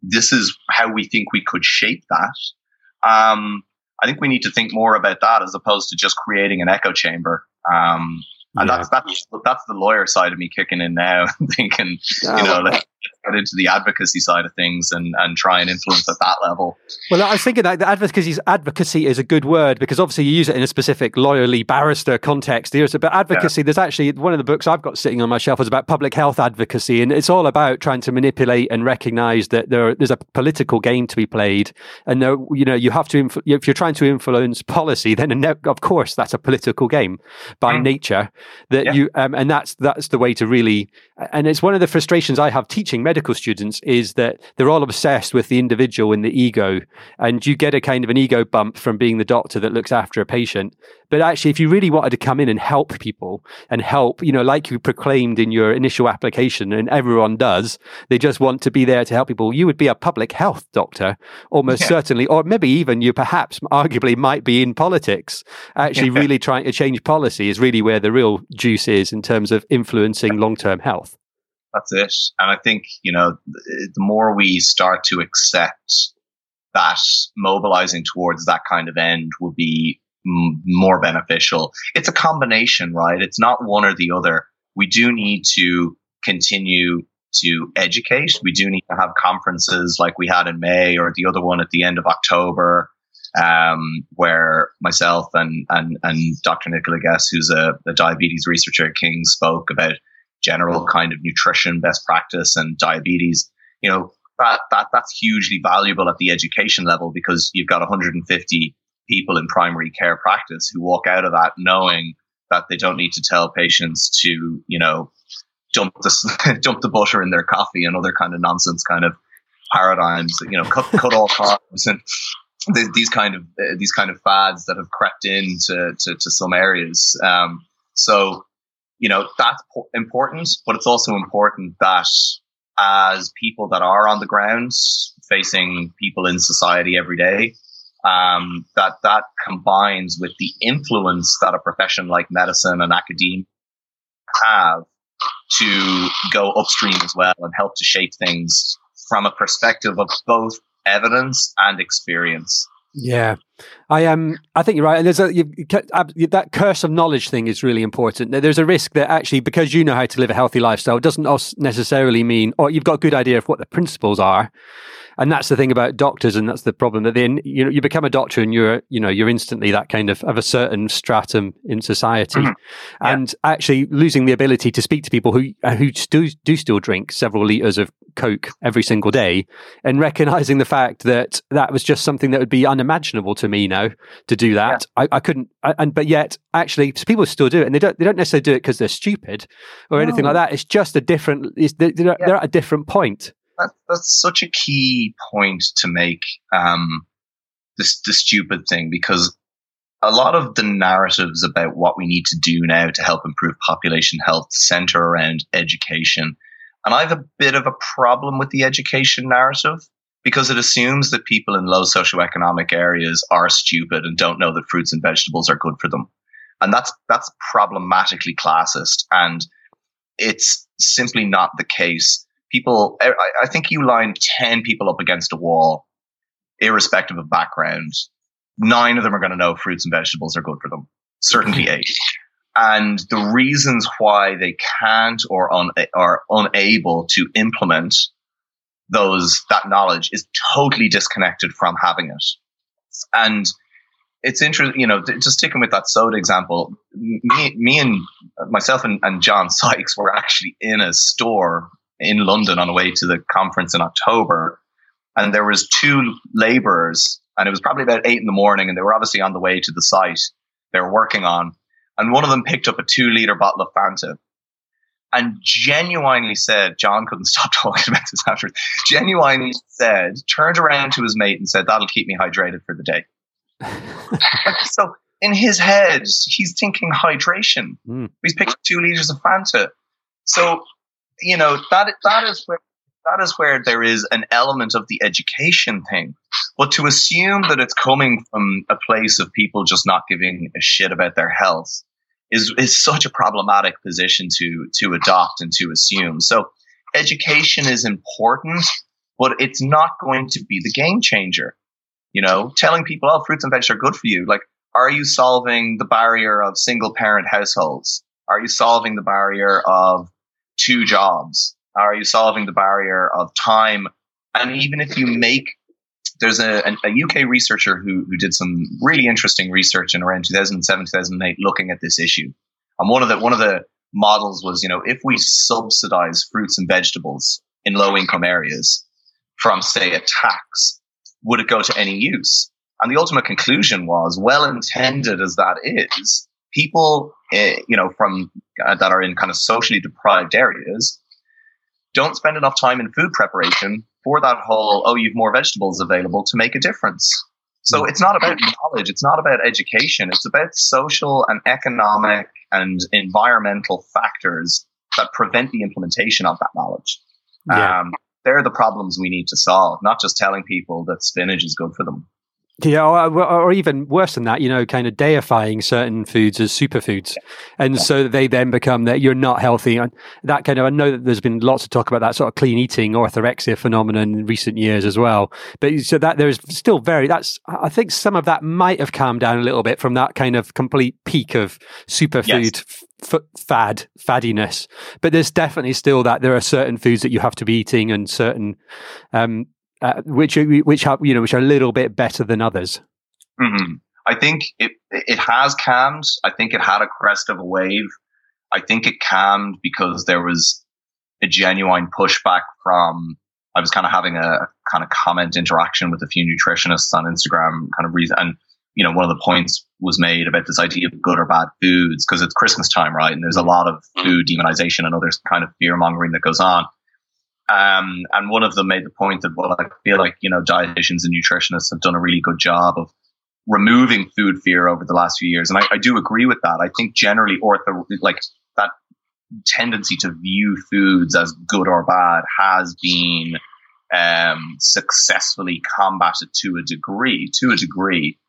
[SPEAKER 2] This is how we think we could shape that. Um, I think we need to think more about that as opposed to just creating an echo chamber. Um, and yeah. that's, that's, that's the lawyer side of me kicking in now, [laughs] thinking, you know, like, get into the advocacy side of things and, and try and influence at that level.
[SPEAKER 1] Well, I was thinking that the advocacy advocacy is a good word because obviously you use it in a specific lawyerly barrister context. About advocacy. Yeah. There's actually one of the books I've got sitting on my shelf is about public health advocacy, and it's all about trying to manipulate and recognize that there there's a political game to be played, and there, you know you have to influ- if you're trying to influence policy, then of course that's a political game by mm. nature. That yeah. you um, and that's that's the way to really, and it's one of the frustrations I have teaching medical students is that they're all obsessed with the individual and the ego. And you get a kind of an ego bump from being the doctor that looks after a patient. But actually, if you really wanted to come in and help people and help, you know, like you proclaimed in your initial application, and everyone does, they just want to be there to help people, you would be a public health doctor, almost yeah. certainly, or maybe even you perhaps [laughs] arguably might be in politics. Actually, really trying to change policy is really where the real juice is in terms of influencing long term health.
[SPEAKER 2] That's it. And I think, you know, the more we start to accept that mobilizing towards that kind of end will be m- more beneficial. It's a combination, right? It's not one or the other. We do need to continue to educate. We do need to have conferences like we had in May or the other one at the end of October, um, where myself and, and, and Dr. Nicola Guess, who's a, a diabetes researcher at King, spoke about general kind of nutrition best practice and diabetes, you know, that, that that's hugely valuable at the education level because you've got 150 people in primary care practice who walk out of that knowing that they don't need to tell patients to, you know, dump the [laughs] dump the butter in their coffee and other kind of nonsense kind of paradigms. You know, cut cut all carbs and these kind of uh, these kind of fads that have crept into to, to some areas. Um, so you know, that's important, but it's also important that as people that are on the ground facing people in society every day, um, that that combines with the influence that a profession like medicine and academia have to go upstream as well and help to shape things from a perspective of both evidence and experience.
[SPEAKER 1] Yeah, I am. Um, I think you're right. And there's a you, that curse of knowledge thing is really important. There's a risk that actually, because you know how to live a healthy lifestyle, it doesn't necessarily mean, or you've got a good idea of what the principles are, and that's the thing about doctors, and that's the problem that then you know you become a doctor and you're you know you're instantly that kind of of a certain stratum in society, mm-hmm. yeah. and actually losing the ability to speak to people who uh, who do do still drink several liters of coke every single day, and recognizing the fact that that was just something that would be unimaginable to me now to do that. Yeah. I, I, couldn't, I, and but yet actually people still do it, and they don't they don't necessarily do it because they're stupid or no. anything like that. It's just a different. They're, they're, yeah. they're at a different point
[SPEAKER 2] that, that's such a key point to make. Um, this the stupid thing because a lot of the narratives about what we need to do now to help improve population health center around education. And I have a bit of a problem with the education narrative because it assumes that people in low socioeconomic areas are stupid and don't know that fruits and vegetables are good for them. And that's, that's problematically classist. And it's simply not the case people, I, I think you line 10 people up against a wall, irrespective of background. Nine of them are going to know fruits and vegetables are good for them. Certainly eight. And the reasons why they can't or un, are unable to implement those that knowledge is totally disconnected from having it. And it's interesting, you know, just sticking with that soda example. Me, me and myself and, and John [laughs] Sykes were actually in a store in London on the way to the conference in October. and there was two laborers, and it was probably about eight in the morning, and they were obviously on the way to the site they were working on, and one of them picked up a two liter bottle of Fanta. And genuinely said, John couldn't stop [laughs] talking about this after. Genuinely said, turned around to his mate and said, "That'll keep me hydrated for the day." [laughs] so in his head, he's thinking hydration. Mm. He's picked two liters of Fanta. So, you know, that that is where that is where there is an element of the education thing. But to assume that it's coming from a place of people just not giving a shit about their health is is such a problematic position to to adopt and to assume. So education is important, but it's not going to be the game changer. You know, telling people, oh, fruits and veggies are good for you. Like, are you solving the barrier of single parent households? Are you solving the barrier of two jobs? Are you solving the barrier of time? And even if you make there's a, a, UK researcher who, who did some really interesting research in around 2007, 2008 looking at this issue. And one of the, one of the models was, you know, if we subsidize fruits and vegetables in low income areas from say a tax, would it go to any use? And the ultimate conclusion was, well intended as that is, people, uh, you know, from uh, that are in kind of socially deprived areas don't spend enough time in food preparation for that whole, oh, you've more vegetables available to make a difference. So hmm. it's not about [laughs] knowledge. It's not about education. It's about social and economic and environmental factors that prevent the implementation of that knowledge. Yeah. Um, they're the problems we need to solve, not just telling people that spinach is good for them.
[SPEAKER 1] Yeah, or, or, even worse than that, you know, kind of deifying certain foods as superfoods, and yeah. so they then become that you're not healthy. And that kind of, I know that there's been lots of talk about that sort of clean eating, orthorexia phenomenon in recent years as well. But so that there's still very, that's, I think some of that might have calmed down a little bit from that kind of complete peak of superfood yes. f- fad, faddiness. But there's definitely still that there are certain foods that you have to be eating and certain, um, uh, which which are you know which are a little bit better than others.
[SPEAKER 2] Mm-hmm. I think it it has calmed. I think it had a crest of a wave. I think it calmed because there was a genuine pushback from. I was kind of having a kind of comment interaction with a few nutritionists on Instagram, kind of reason, and you know, one of the points was made about this idea of good or bad foods because it's Christmas time, right? And there's a lot of food demonization and other kind of fear mongering that goes on. Um, and one of them made the point that, well, I feel like, you know, dietitians and nutritionists have done a really good job of removing food fear over the last few years. And I, I do agree with that. I think generally ortho, like that tendency to view foods as good or bad has been um, successfully combated to a degree, to a degree.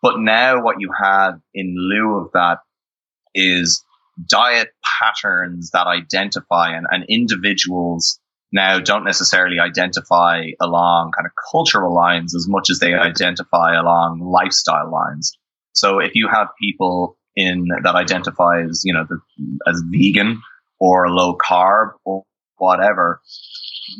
[SPEAKER 2] But now what you have in lieu of that is diet patterns that identify and, and individuals now don't necessarily identify along kind of cultural lines as much as they identify along lifestyle lines. So if you have people in that identify as, you know, the, as vegan or low carb or whatever,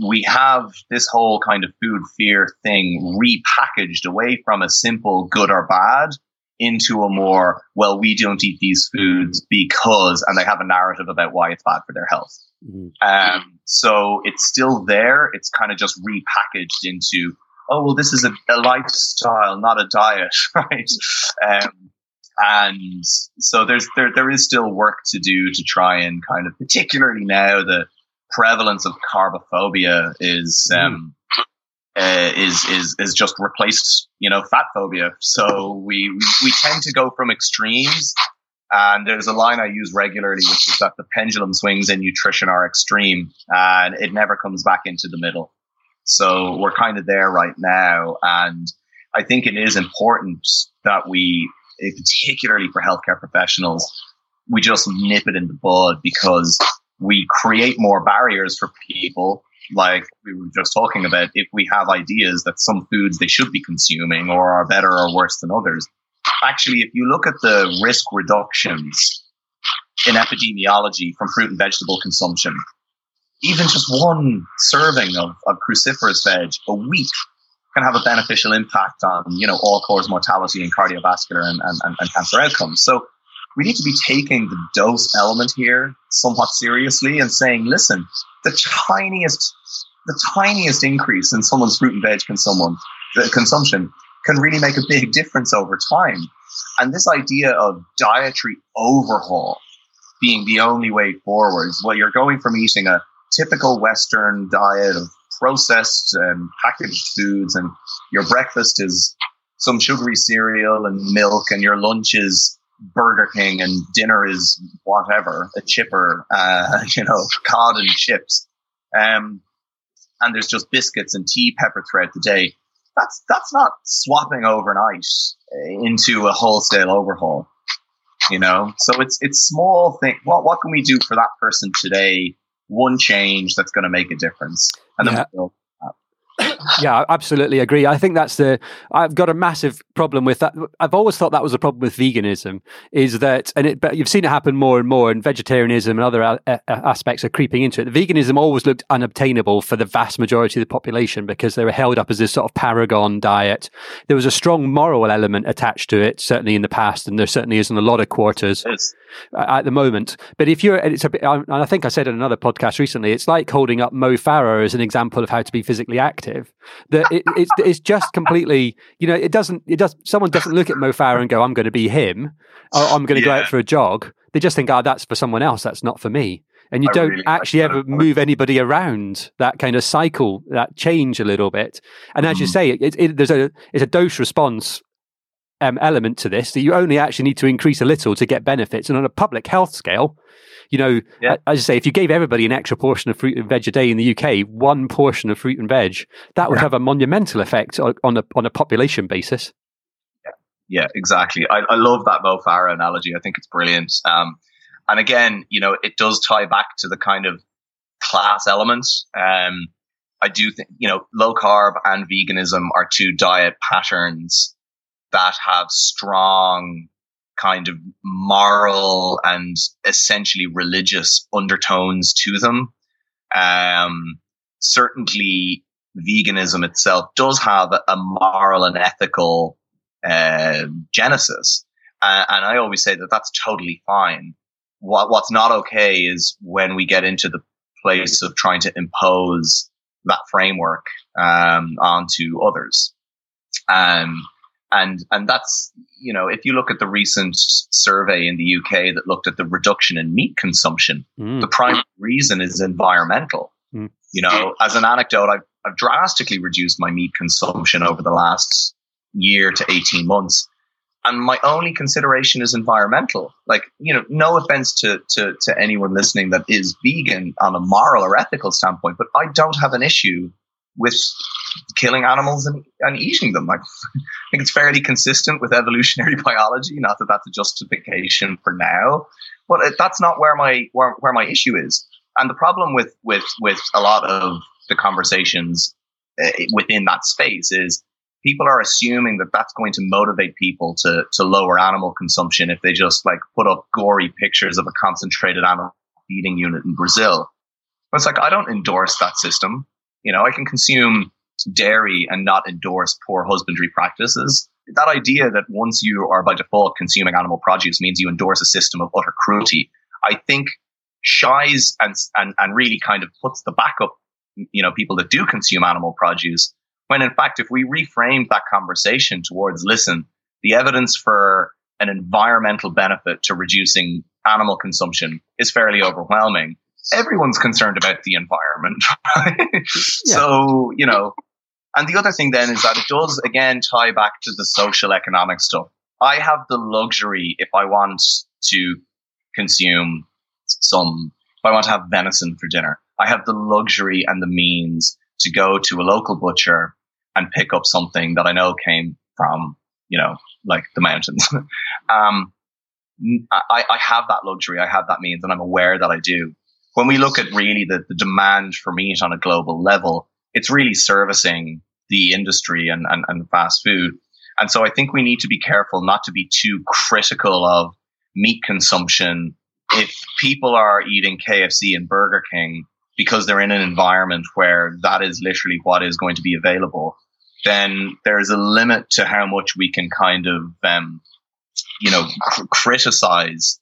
[SPEAKER 2] we have this whole kind of food fear thing repackaged away from a simple good or bad into a more, well, we don't eat these foods because, and they have a narrative about why it's bad for their health. Mm-hmm. Um, so it's still there. It's kind of just repackaged into, oh, well, this is a, a lifestyle, not a diet, [laughs] right? Um, and so there's there there is still work to do to try and kind of, particularly now, the prevalence of carbophobia is mm. um, uh, is is is just replaced, you know, fat phobia. So we we tend to go from extremes and there's a line I use regularly, which is that the pendulum swings in nutrition are extreme and it never comes back into the middle. So we're kind of there right now. And I think it is important that we, particularly for healthcare professionals, we just nip it in the bud because we create more barriers for people. Like we were just talking about, if we have ideas that some foods they should be consuming or are better or worse than others, actually, if you look at the risk reductions in epidemiology from fruit and vegetable consumption, even just one serving of, of cruciferous veg a week can have a beneficial impact on, you know, all cause mortality and cardiovascular and, and, and cancer outcomes. So we need to be taking the dose element here somewhat seriously and saying, listen, the tiniest the tiniest increase in someone's fruit and veg consumption, can really make a big difference over time. And this idea of dietary overhaul being the only way forward, well, you're going from eating a typical Western diet of processed and packaged foods, and your breakfast is some sugary cereal and milk, and your lunch is Burger King, and dinner is whatever, a chipper, uh, [laughs] you know, cod and chips. Um, and there's just biscuits and tea pepper throughout the day. That's that's not swapping overnight into a wholesale overhaul. You know, so it's it's small thing. What what can we do for that person today? One change that's going to make a difference, and then
[SPEAKER 1] yeah. we'll yeah, I absolutely agree. I think that's the. I've got a massive problem with that. I've always thought that was a problem with veganism, is that, and it, but you've seen it happen more and more, and vegetarianism and other a, a, aspects are creeping into it. Veganism always looked unobtainable for the vast majority of the population because they were held up as this sort of paragon diet. There was a strong moral element attached to it, certainly in the past, and there certainly is in a lot of quarters. Yes at the moment. But if you're, it's a bit, and I think I said in another podcast recently, it's like holding up Mo Farah as an example of how to be physically active. That it, it's it's just completely, you know, it doesn't, it does. Someone doesn't look at Mo Farah and go, "I'm going to be him," or "I'm going to yeah. go out for a jog." They just think, "Oh, that's for someone else. That's not for me." And you I don't really actually ever move anybody around that kind of cycle, that change a little bit. And as mm. you say, it, it, there's a it's a dose response um, element to this that you only actually need to increase a little to get benefits. And on a public health scale, you know, yeah. as I say, if you gave everybody an extra portion of fruit and veg a day in the UK, one portion of fruit and veg, that would yeah. have a monumental effect on, on a on a population basis.
[SPEAKER 2] Yeah, yeah exactly. I, I love that Mo Farah analogy. I think it's brilliant. Um, and again, you know, it does tie back to the kind of class elements. Um, I do think, you know, low carb and veganism are two diet patterns that have strong kind of moral and essentially religious undertones to them. Um, certainly, veganism itself does have a moral and ethical uh, genesis, uh, and I always say that that's totally fine. What, what's not okay is when we get into the place of trying to impose that framework um, onto others. Um, and and that's you know if you look at the recent survey in the UK that looked at the reduction in meat consumption, mm. the primary reason is environmental. Mm. You know, as an anecdote, I've, I've drastically reduced my meat consumption over the last year to eighteen months, and my only consideration is environmental. Like you know, no offense to to to anyone listening that is vegan on a moral or ethical standpoint, but I don't have an issue with killing animals and, and eating them. Like, [laughs] I think it's fairly consistent with evolutionary [laughs] biology. Not that that's a justification for now, but it, that's not where my where, where my issue is. And the problem with with with a lot of the conversations uh, within that space is people are assuming that that's going to motivate people to to lower animal consumption if they just like put up gory pictures of a concentrated animal feeding unit in Brazil. It's like I don't endorse that system. You know, I can consume dairy and not endorse poor husbandry practices. That idea that once you are by default consuming animal produce means you endorse a system of utter cruelty, I think shies and, and, and really kind of puts the back up, you know, people that do consume animal produce. When in fact, if we reframe that conversation towards, listen, the evidence for an environmental benefit to reducing animal consumption is fairly overwhelming. Everyone's concerned about the environment. [laughs] Right? Yeah. So, you know, and the other thing then is that it does again tie back to the social economic stuff. I have the luxury if I want to consume some, if I want to have venison for dinner, I have the luxury and the means to go to a local butcher and pick up something that I know came from, you know, like the mountains. [laughs] um, I, I, have that luxury. I have that means and I'm aware that I do. When we look at really the, the demand for meat on a global level, it's really servicing the industry and, and, and fast food. And so I think we need to be careful not to be too critical of meat consumption. If people are eating KFC and Burger King because they're in an environment where that is literally what is going to be available, then there's a limit to how much we can kind of, um, you know, cr- criticize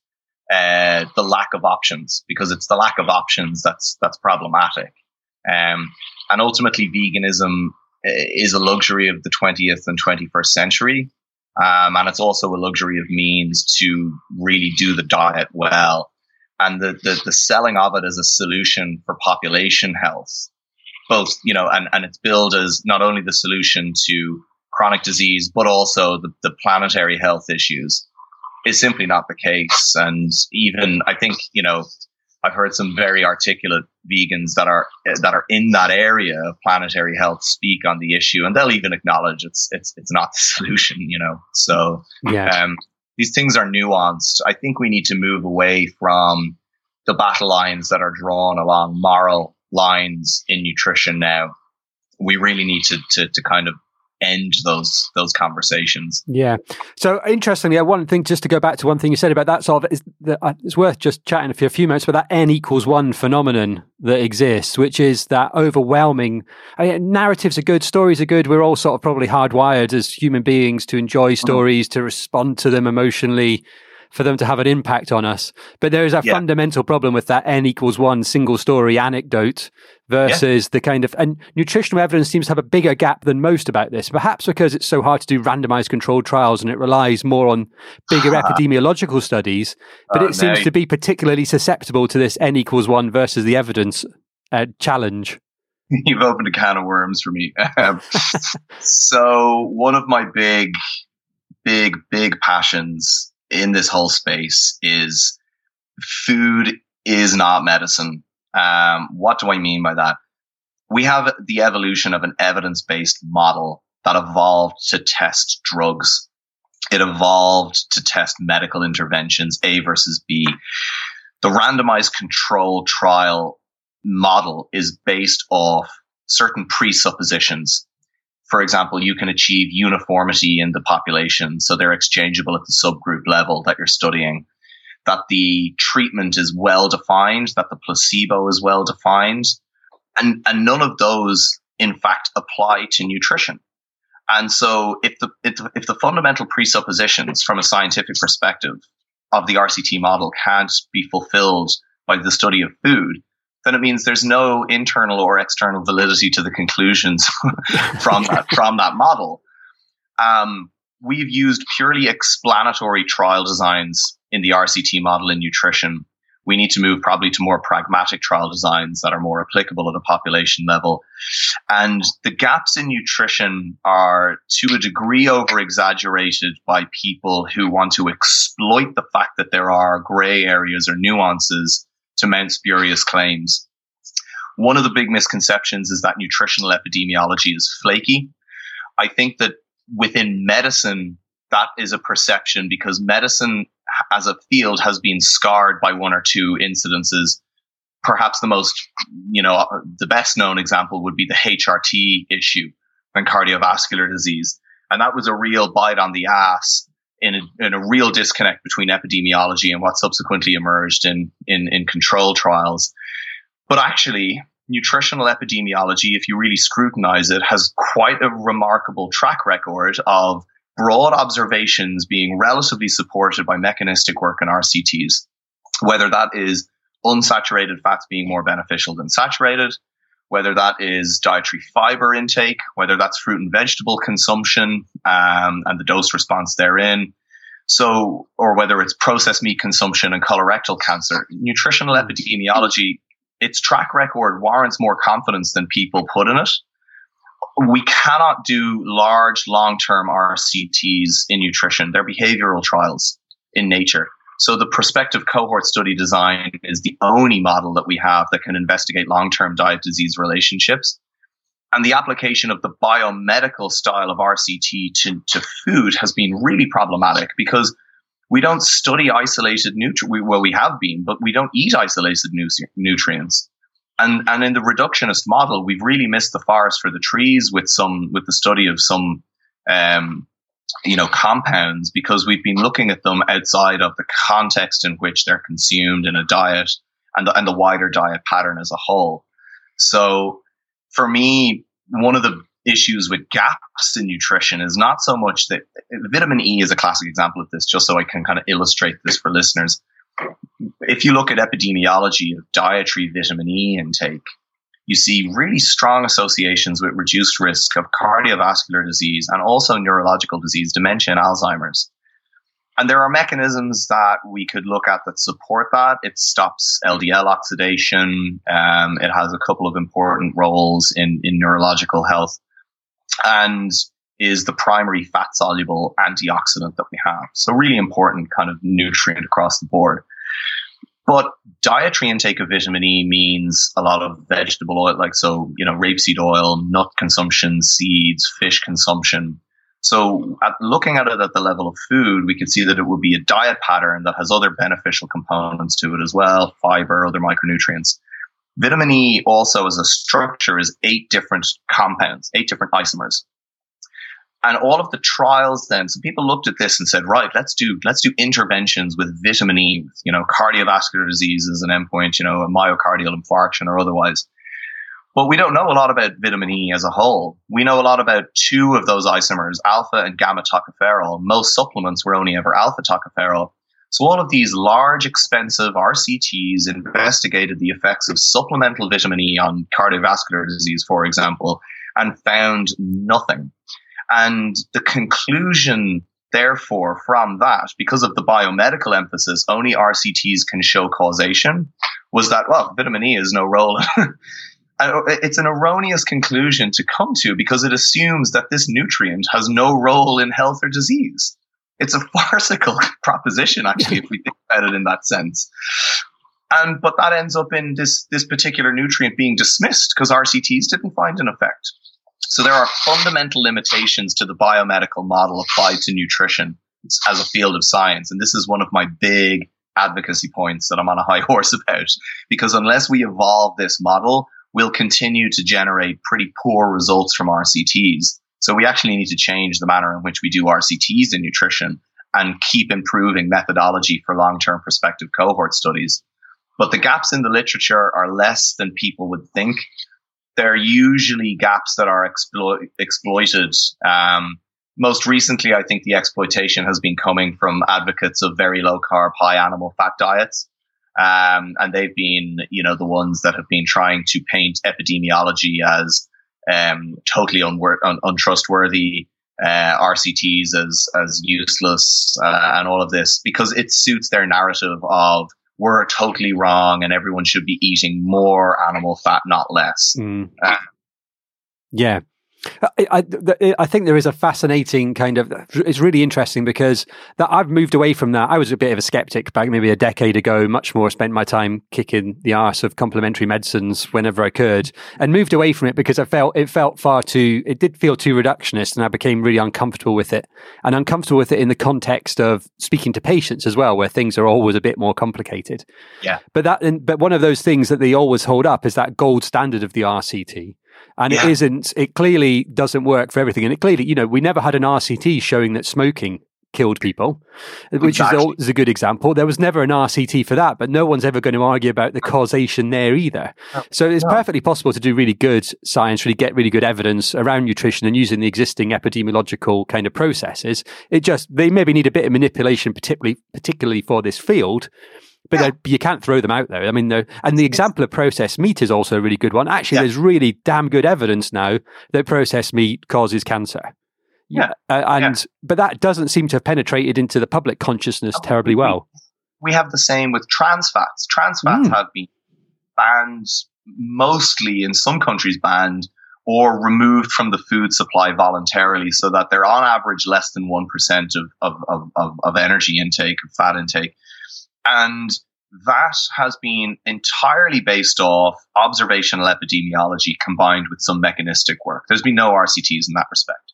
[SPEAKER 2] uh, the lack of options because it's the lack of options that's that's problematic. Um, And ultimately, veganism eh, is a luxury of the 20th and 21st century. Um, and it's also a luxury of means to really do the diet well. And the, the, the selling of it as a solution for population health, both, you know, and, and it's billed as not only the solution to chronic disease, but also the, the planetary health issues is simply not the case. And even I think, you know, I've heard some very articulate vegans that are that are in that area of planetary health speak on the issue, and they'll even acknowledge it's it's it's not the [laughs] solution, you know. So yeah. Um, these things are nuanced. I think we need to move away from the battle lines that are drawn along moral lines in nutrition now. We really need to to, to kind of end those those conversations.
[SPEAKER 1] Yeah. So interestingly, I one thing just to go back to one thing you said about that sort of is that uh, it's worth just chatting for a few minutes about that n equals one phenomenon that exists, which is that overwhelming. I mean, narratives are good, stories are good. We're all sort of probably hardwired as human beings to enjoy mm-hmm. stories, mm-hmm. to respond to them emotionally for them to have an impact on us. But there is a yeah. fundamental problem with that n equals one single story anecdote versus yeah. the kind of and nutritional evidence seems to have a bigger gap than most about this. Perhaps because it's so hard to do randomized controlled trials and it relies more on bigger [sighs] epidemiological studies. But oh, it seems no. to be particularly susceptible to this n equals one versus the evidence uh, challenge. [laughs]
[SPEAKER 2] You've opened a can of worms for me. Um, [laughs] so one of my big, big, big passions in this whole space is food is not medicine. Um, what do I mean by that? We have the evolution of an evidence based model that evolved to test drugs. It evolved to test medical interventions, A versus B. The randomized control trial model is based off certain presuppositions for example, you can achieve uniformity in the population. So they're exchangeable at the subgroup level that you're studying. That the treatment is well defined, that the placebo is well defined. And, and none of those, in fact, apply to nutrition. And so if the, if, if the fundamental presuppositions from a scientific perspective of the RCT model can't be fulfilled by the study of food, then it means there's no internal or external validity to the conclusions [laughs] from that from that model. Um, we've used purely explanatory trial designs in the RCT model in nutrition. We need to move probably to more pragmatic trial designs that are more applicable at a population level. And the gaps in nutrition are to a degree over exaggerated by people who want to exploit the fact that there are gray areas or nuances to mount spurious claims. One of the big misconceptions is that nutritional epidemiology is flaky. I think that within medicine, that is a perception because medicine as a field has been scarred by one or two incidences. Perhaps the most, you know, the best known example would be the HRT issue and cardiovascular disease. And that was a real bite on the ass in a, a real disconnect between epidemiology and what subsequently emerged in, in, in control trials. But actually, nutritional epidemiology, if you really scrutinize it, has quite a remarkable track record of broad observations being relatively supported by mechanistic work in RCTs, whether that is unsaturated fats being more beneficial than saturated, whether that is dietary fiber intake, whether that's fruit and vegetable consumption um, and the dose response therein. So, or whether it's processed meat consumption and colorectal cancer, nutritional epidemiology, its track record warrants more confidence than people put in it. We cannot do large long term RCTs in nutrition. They're behavioral trials in nature. So the prospective cohort study design is the only model that we have that can investigate long-term diet disease relationships. And the application of the biomedical style of RCT to, to food has been really problematic because we don't study isolated nutrients. Well, we have been, but we don't eat isolated nu- nutrients. And, and in the reductionist model, we've really missed the forest for the trees with some, with the study of some, um, you know, compounds because we've been looking at them outside of the context in which they're consumed in a diet and the, and the wider diet pattern as a whole. So for me, one of the issues with gaps in nutrition is not so much that vitamin E is a classic example of this, just so I can kind of illustrate this for listeners. If you look at epidemiology of dietary vitamin E intake, you see really strong associations with reduced risk of cardiovascular disease and also neurological disease, dementia, and Alzheimer's. And there are mechanisms that we could look at that support that. It stops LDL oxidation. Um, it has a couple of important roles in, in neurological health and is the primary fat soluble antioxidant that we have. So really important kind of nutrient across the board. But dietary intake of vitamin E means a lot of vegetable oil, like so, you know, rapeseed oil, nut consumption, seeds, fish consumption. So, at looking at it at the level of food, we can see that it would be a diet pattern that has other beneficial components to it as well fiber, other micronutrients. Vitamin E also, as a structure, is eight different compounds, eight different isomers. And all of the trials then, so people looked at this and said, right, let's do, let's do interventions with vitamin E, you know, cardiovascular disease as an endpoint, you know, a myocardial infarction or otherwise. But we don't know a lot about vitamin E as a whole. We know a lot about two of those isomers, alpha and gamma tocopherol. Most supplements were only ever alpha tocopherol. So all of these large, expensive RCTs investigated the effects of supplemental vitamin E on cardiovascular disease, for example, and found nothing. And the conclusion, therefore, from that, because of the biomedical emphasis, only RCTs can show causation, was that, well, vitamin E has no role [laughs] uh, it's an erroneous conclusion to come to because it assumes that this nutrient has no role in health or disease. It's a [laughs] farcical proposition, actually, if we think about it in that sense. And but that ends up in this this particular nutrient being dismissed because RCTs didn't find an effect. So there are fundamental limitations to the biomedical model applied to nutrition as a field of science, and this is one of my big advocacy points that I'm on a high [laughs] horse about. Because unless we evolve this model, we'll continue to generate pretty poor results from RCTs. So we actually need to change the manner in which we do RCTs in nutrition and keep improving methodology for long-term prospective cohort studies. But the gaps in the literature are less than people would think. They're usually gaps that are explo- exploited. Um, most recently, I think the exploitation has been coming from advocates of very low carb, high animal fat diets. Um, and they've been, you know, the ones that have been trying to paint epidemiology as um, totally unwor- un- untrustworthy, uh, RCTs as as useless, uh, and all of this because it suits their narrative of we're totally wrong and everyone should be eating more animal fat, not less.
[SPEAKER 1] Mm. Uh, yeah, I, I, I, think there is a fascinating kind of. It's really interesting because that I've moved away from that. I was a bit of a skeptic back maybe a decade ago. Much more spent my time kicking the arse of complementary medicines whenever I could, and moved away from it because I felt it felt far too. It did feel too reductionist, and I became really uncomfortable with it, and uncomfortable with it in the context of speaking to patients as well, where things are always a bit more complicated.
[SPEAKER 2] Yeah.
[SPEAKER 1] But that, but one of those things that they always hold up is that gold standard of the RCT and yeah. it isn't. It clearly doesn't work for everything, and it clearly, you know, we never had an RCT showing that smoking killed people, which exactly. is, a good example. There was never an RCT for that, but no one's ever going to argue about the causation there either. No. So it's no. perfectly possible to do really good science, really get really good evidence around nutrition and using the existing epidemiological kind of processes. It just they maybe need a bit of manipulation, particularly particularly for this field. But yeah. you can't throw them out there. I mean, and the example of processed meat is also a really good one. Actually, yeah. there's really damn good evidence now that processed meat causes cancer.
[SPEAKER 2] Yeah,
[SPEAKER 1] uh, and yeah. but that doesn't seem to have penetrated into the public consciousness oh, terribly well.
[SPEAKER 2] We have the same with trans fats. Trans fats mm. have been banned, mostly in some countries banned or removed from the food supply voluntarily, so that they're on average less than one percent of, of, of, of energy intake, of fat intake. And that has been entirely based off observational epidemiology combined with some mechanistic work. There's been no RCTs in that respect.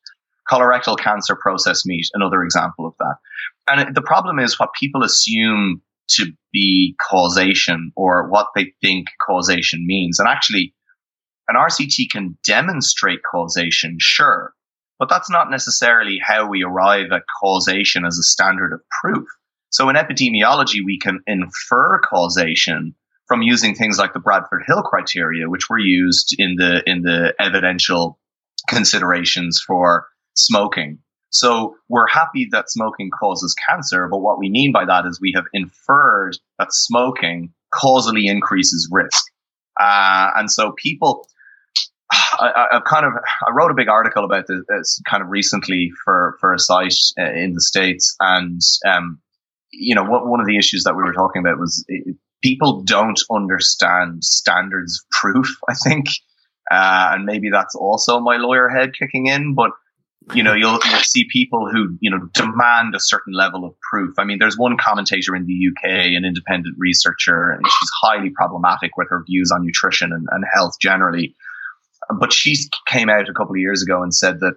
[SPEAKER 2] Colorectal cancer process meat, another example of that. And the problem is what people assume to be causation or what they think causation means. And actually, an RCT can demonstrate causation, sure, but that's not necessarily how we arrive at causation as a standard of proof. So in epidemiology, we can infer causation from using things like the Bradford Hill criteria, which were used in the in the evidential considerations for smoking. So we're happy that smoking causes cancer, but what we mean by that is we have inferred that smoking causally increases risk. Uh, and so people, I, have kind of I wrote a big article about this, this, kind of recently for for a site uh, in the states, and um, you know, what, one of the issues that we were talking about was it, people don't understand standards of proof. I think, uh, and maybe that's also my lawyer head kicking in, but you know, you'll, you'll see people who, you know, demand a certain level of proof. I mean, there's one commentator in the UK, an independent researcher, and she's highly problematic with her views on nutrition and, and health generally. But she came out a couple of years ago and said that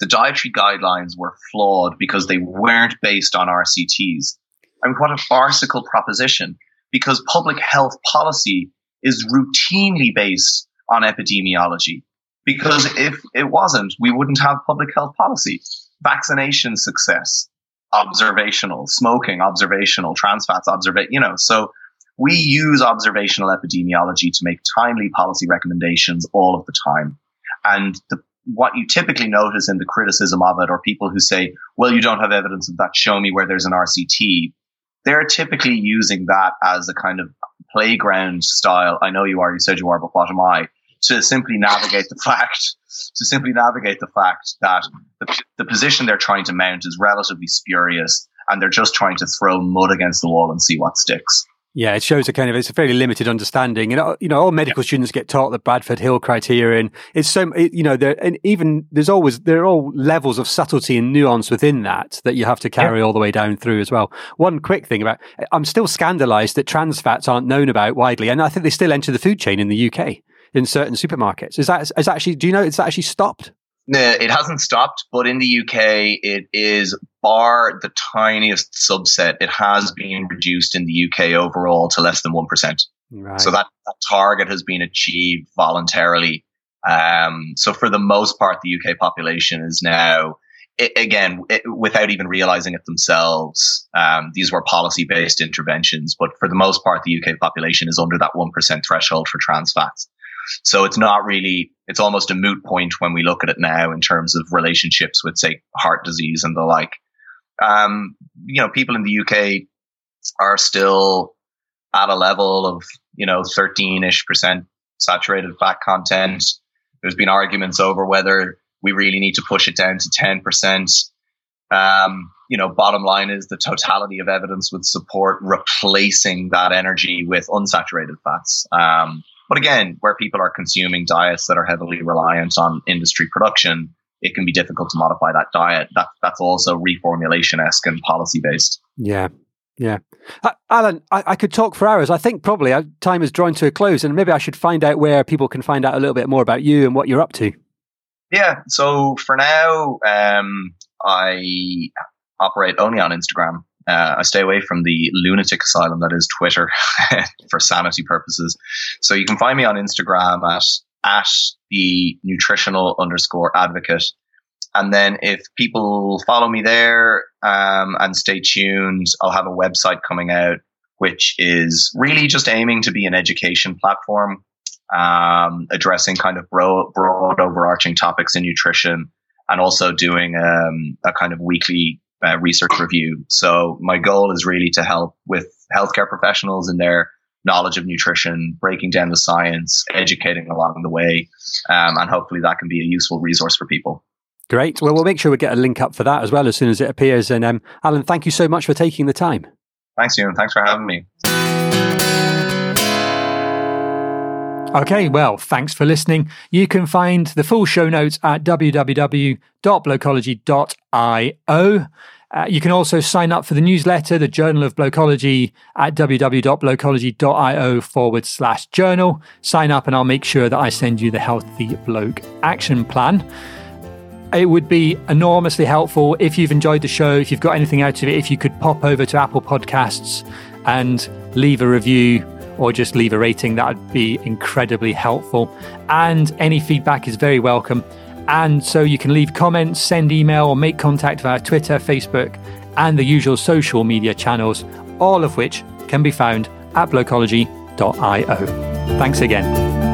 [SPEAKER 2] the dietary guidelines were flawed because they weren't based on RCTs. I mean, what a farcical proposition because public health policy is routinely based on epidemiology. Because if it wasn't, we wouldn't have public health policy. Vaccination success, observational, smoking, observational, trans fats, observa- you know, so we use observational epidemiology to make timely policy recommendations all of the time. And the, what you typically notice in the criticism of it or people who say, well, you don't have evidence of that. Show me where there's an RCT. They're typically using that as a kind of playground style. I know you are, you said you are, but what am I? To simply navigate the fact, to simply navigate the fact that the, the position they're trying to mount is relatively spurious and they're just trying to throw mud against the wall and see what sticks.
[SPEAKER 1] Yeah, it shows a kind of it's a fairly limited understanding. And uh, you know, all medical yeah. students get taught the Bradford Hill criterion. It's so you know, there and even there's always there are all levels of subtlety and nuance within that that you have to carry yeah. all the way down through as well. One quick thing about I'm still scandalised that trans fats aren't known about widely, and I think they still enter the food chain in the UK in certain supermarkets. Is that is actually do you know it's actually stopped?
[SPEAKER 2] It hasn't stopped, but in the UK, it is bar the tiniest subset. It has been reduced in the UK overall to less than 1%. Right. So that, that, target has been achieved voluntarily. Um, so for the most part, the UK population is now, it, again, it, without even realizing it themselves, um, these were policy based interventions, but for the most part, the UK population is under that 1% threshold for trans fats. So it's not really, it's almost a moot point when we look at it now in terms of relationships with, say, heart disease and the like. Um, you know, people in the UK are still at a level of, you know, 13 ish percent saturated fat content. There's been arguments over whether we really need to push it down to 10%. Um, you know, bottom line is the totality of evidence would support replacing that energy with unsaturated fats. Um, but again, where people are consuming diets that are heavily reliant on industry production, it can be difficult to modify that diet. That that's also reformulation esque and policy based.
[SPEAKER 1] Yeah. Yeah. Uh, Alan, I, I, could talk for hours. I think probably time is drawing to a close, and maybe I should find out where people can find out a little bit more about you and what you're up to.
[SPEAKER 2] Yeah. So for now, um, I operate only on Instagram. Uh, I stay away from the lunatic asylum that is Twitter [laughs] for sanity purposes. So you can find me on Instagram at at the nutritional underscore advocate. And then if people follow me there um, and stay tuned, I'll have a website coming out which is really just aiming to be an education platform, um, addressing kind of broad, broad overarching topics in nutrition and also doing um, a kind of weekly uh, research review. So my goal is really to help with healthcare professionals and their knowledge of nutrition, breaking down the science, educating along the way, um, and hopefully that can be a useful resource for people.
[SPEAKER 1] Great. Well, we'll make sure we get a link up for that as well as soon as it appears. And um, Alan, thank you so much for taking the time.
[SPEAKER 2] Thanks, Euan. Thanks for having me.
[SPEAKER 1] Okay, well, thanks for listening. You can find the full show notes at www.blokology.io. Uh, you can also sign up for the newsletter, the Journal of Blokology, at www.blokology.io forward slash journal. Sign up and I'll make sure that I send you the Healthy Bloke Action Plan. It would be enormously helpful if you've enjoyed the show, if you've got anything out of it, if you could pop over to Apple Podcasts and leave a review or just leave a rating. That would be incredibly helpful. And any feedback is very welcome. And so you can leave comments, send email, or make contact via Twitter, Facebook, and the usual social media channels, all of which can be found at blokology.io. Thanks again.